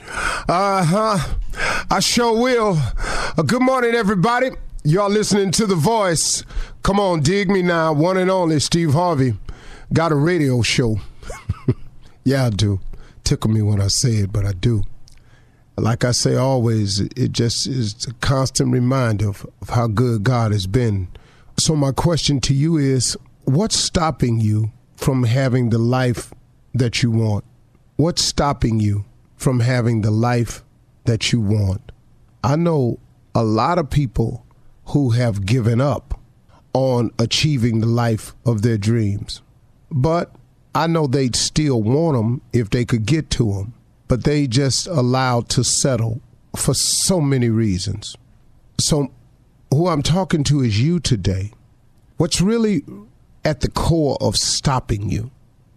Uh huh. I sure will. Uh, good morning, everybody. Y'all listening to The Voice. Come on, dig me now. One and only Steve Harvey. Got a radio show. yeah, I do. Tickle me when I say it, but I do. Like I say always, it just is a constant reminder of, of how good God has been. So, my question to you is what's stopping you from having the life that you want? What's stopping you? From having the life that you want. I know a lot of people who have given up on achieving the life of their dreams. But I know they'd still want them if they could get to them. But they just allowed to settle for so many reasons. So, who I'm talking to is you today. What's really at the core of stopping you?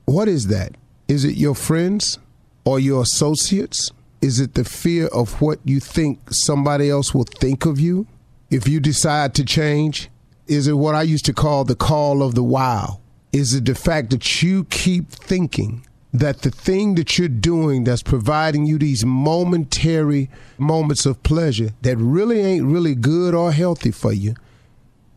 What is that? Is it your friends? Or your associates? Is it the fear of what you think somebody else will think of you if you decide to change? Is it what I used to call the call of the wow? Is it the fact that you keep thinking that the thing that you're doing that's providing you these momentary moments of pleasure that really ain't really good or healthy for you,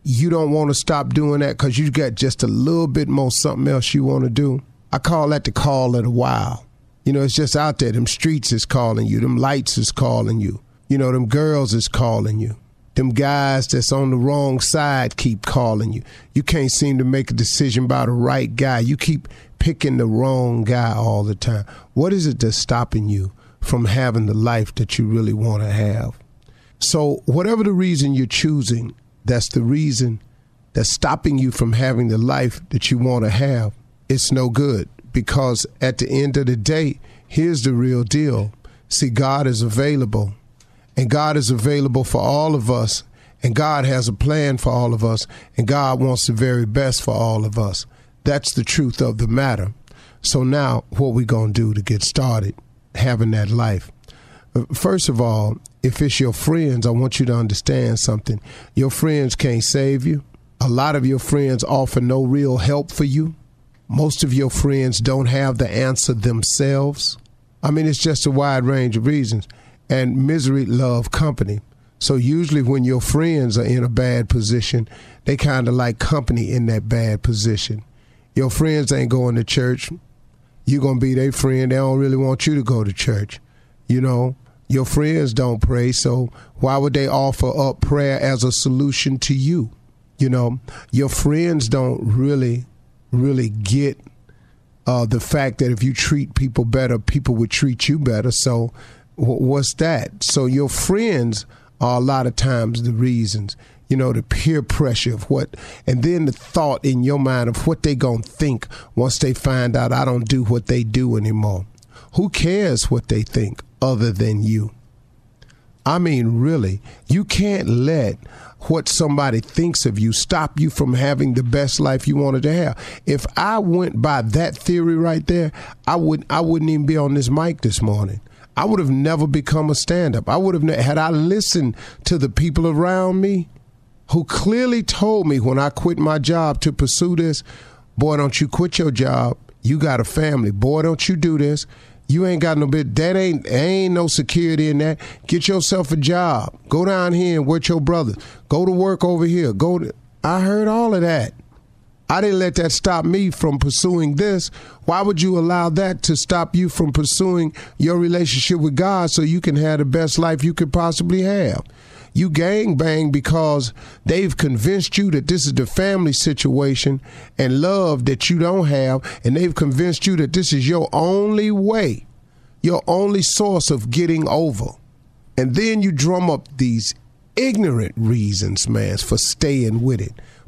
you don't want to stop doing that because you got just a little bit more something else you want to do? I call that the call of the wow. You know, it's just out there. Them streets is calling you. Them lights is calling you. You know, them girls is calling you. Them guys that's on the wrong side keep calling you. You can't seem to make a decision about the right guy. You keep picking the wrong guy all the time. What is it that's stopping you from having the life that you really want to have? So, whatever the reason you're choosing, that's the reason that's stopping you from having the life that you want to have. It's no good because at the end of the day, here's the real deal. See, God is available, and God is available for all of us, and God has a plan for all of us, and God wants the very best for all of us. That's the truth of the matter. So now, what we gonna do to get started having that life? Uh, first of all, if it's your friends, I want you to understand something. Your friends can't save you. A lot of your friends offer no real help for you most of your friends don't have the answer themselves. I mean, it's just a wide range of reasons. And misery love company. So usually when your friends are in a bad position, they kind of like company in that bad position. Your friends ain't going to church. You're going to be their friend. They don't really want you to go to church. You know, your friends don't pray, so why would they offer up prayer as a solution to you? You know, your friends don't really, really get uh, the fact that if you treat people better, people would treat you better. So, what's that? So, your friends are a lot of times the reasons. You know, the peer pressure of what, and then the thought in your mind of what they gonna think once they find out I don't do what they do anymore. Who cares what they think? other than you. I mean, really, you can't let what somebody thinks of you stop you from having the best life you wanted to have. If I went by that theory right there, I would I wouldn't even be on this mic this morning. I would have never become a stand-up. I would have had I listened to the people around me who clearly told me when I quit my job to pursue this, boy, don't you quit your job. You got a family. Boy, don't you do this. You ain't got no bit. That ain't ain't no security in that. Get yourself a job. Go down here and work your brothers. Go to work over here. Go. To, I heard all of that. I didn't let that stop me from pursuing this. Why would you allow that to stop you from pursuing your relationship with God so you can have the best life you could possibly have? You gang bang because they've convinced you that this is the family situation and love that you don't have, and they've convinced you that this is your only way, your only source of getting over. And then you drum up these ignorant reasons, man, for staying with it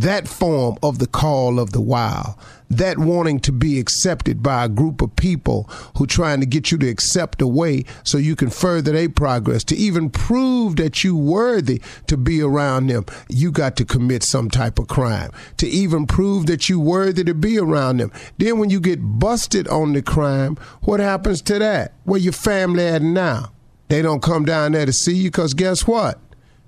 that form of the call of the wild, that wanting to be accepted by a group of people who trying to get you to accept a way so you can further their progress, to even prove that you worthy to be around them, you got to commit some type of crime. To even prove that you worthy to be around them. Then when you get busted on the crime, what happens to that? Where your family at now? They don't come down there to see you because guess what?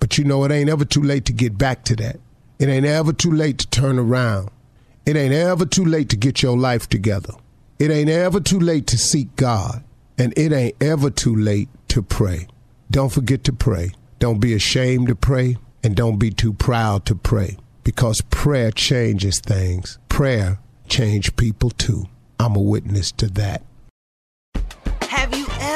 But you know, it ain't ever too late to get back to that. It ain't ever too late to turn around. It ain't ever too late to get your life together. It ain't ever too late to seek God. And it ain't ever too late to pray. Don't forget to pray. Don't be ashamed to pray. And don't be too proud to pray. Because prayer changes things. Prayer change people too. I'm a witness to that.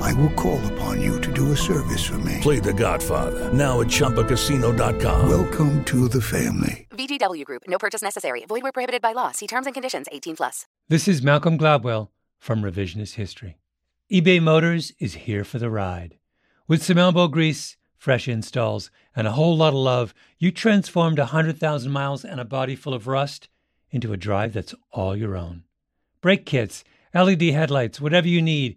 I will call upon you to do a service for me. Play The Godfather now at ChumbaCasino.com. Welcome to the family. VGW Group. No purchase necessary. Void where prohibited by law. See terms and conditions. 18 plus. This is Malcolm Gladwell from Revisionist History. eBay Motors is here for the ride. With some elbow grease, fresh installs, and a whole lot of love, you transformed 100,000 miles and a body full of rust into a drive that's all your own. Brake kits, LED headlights, whatever you need,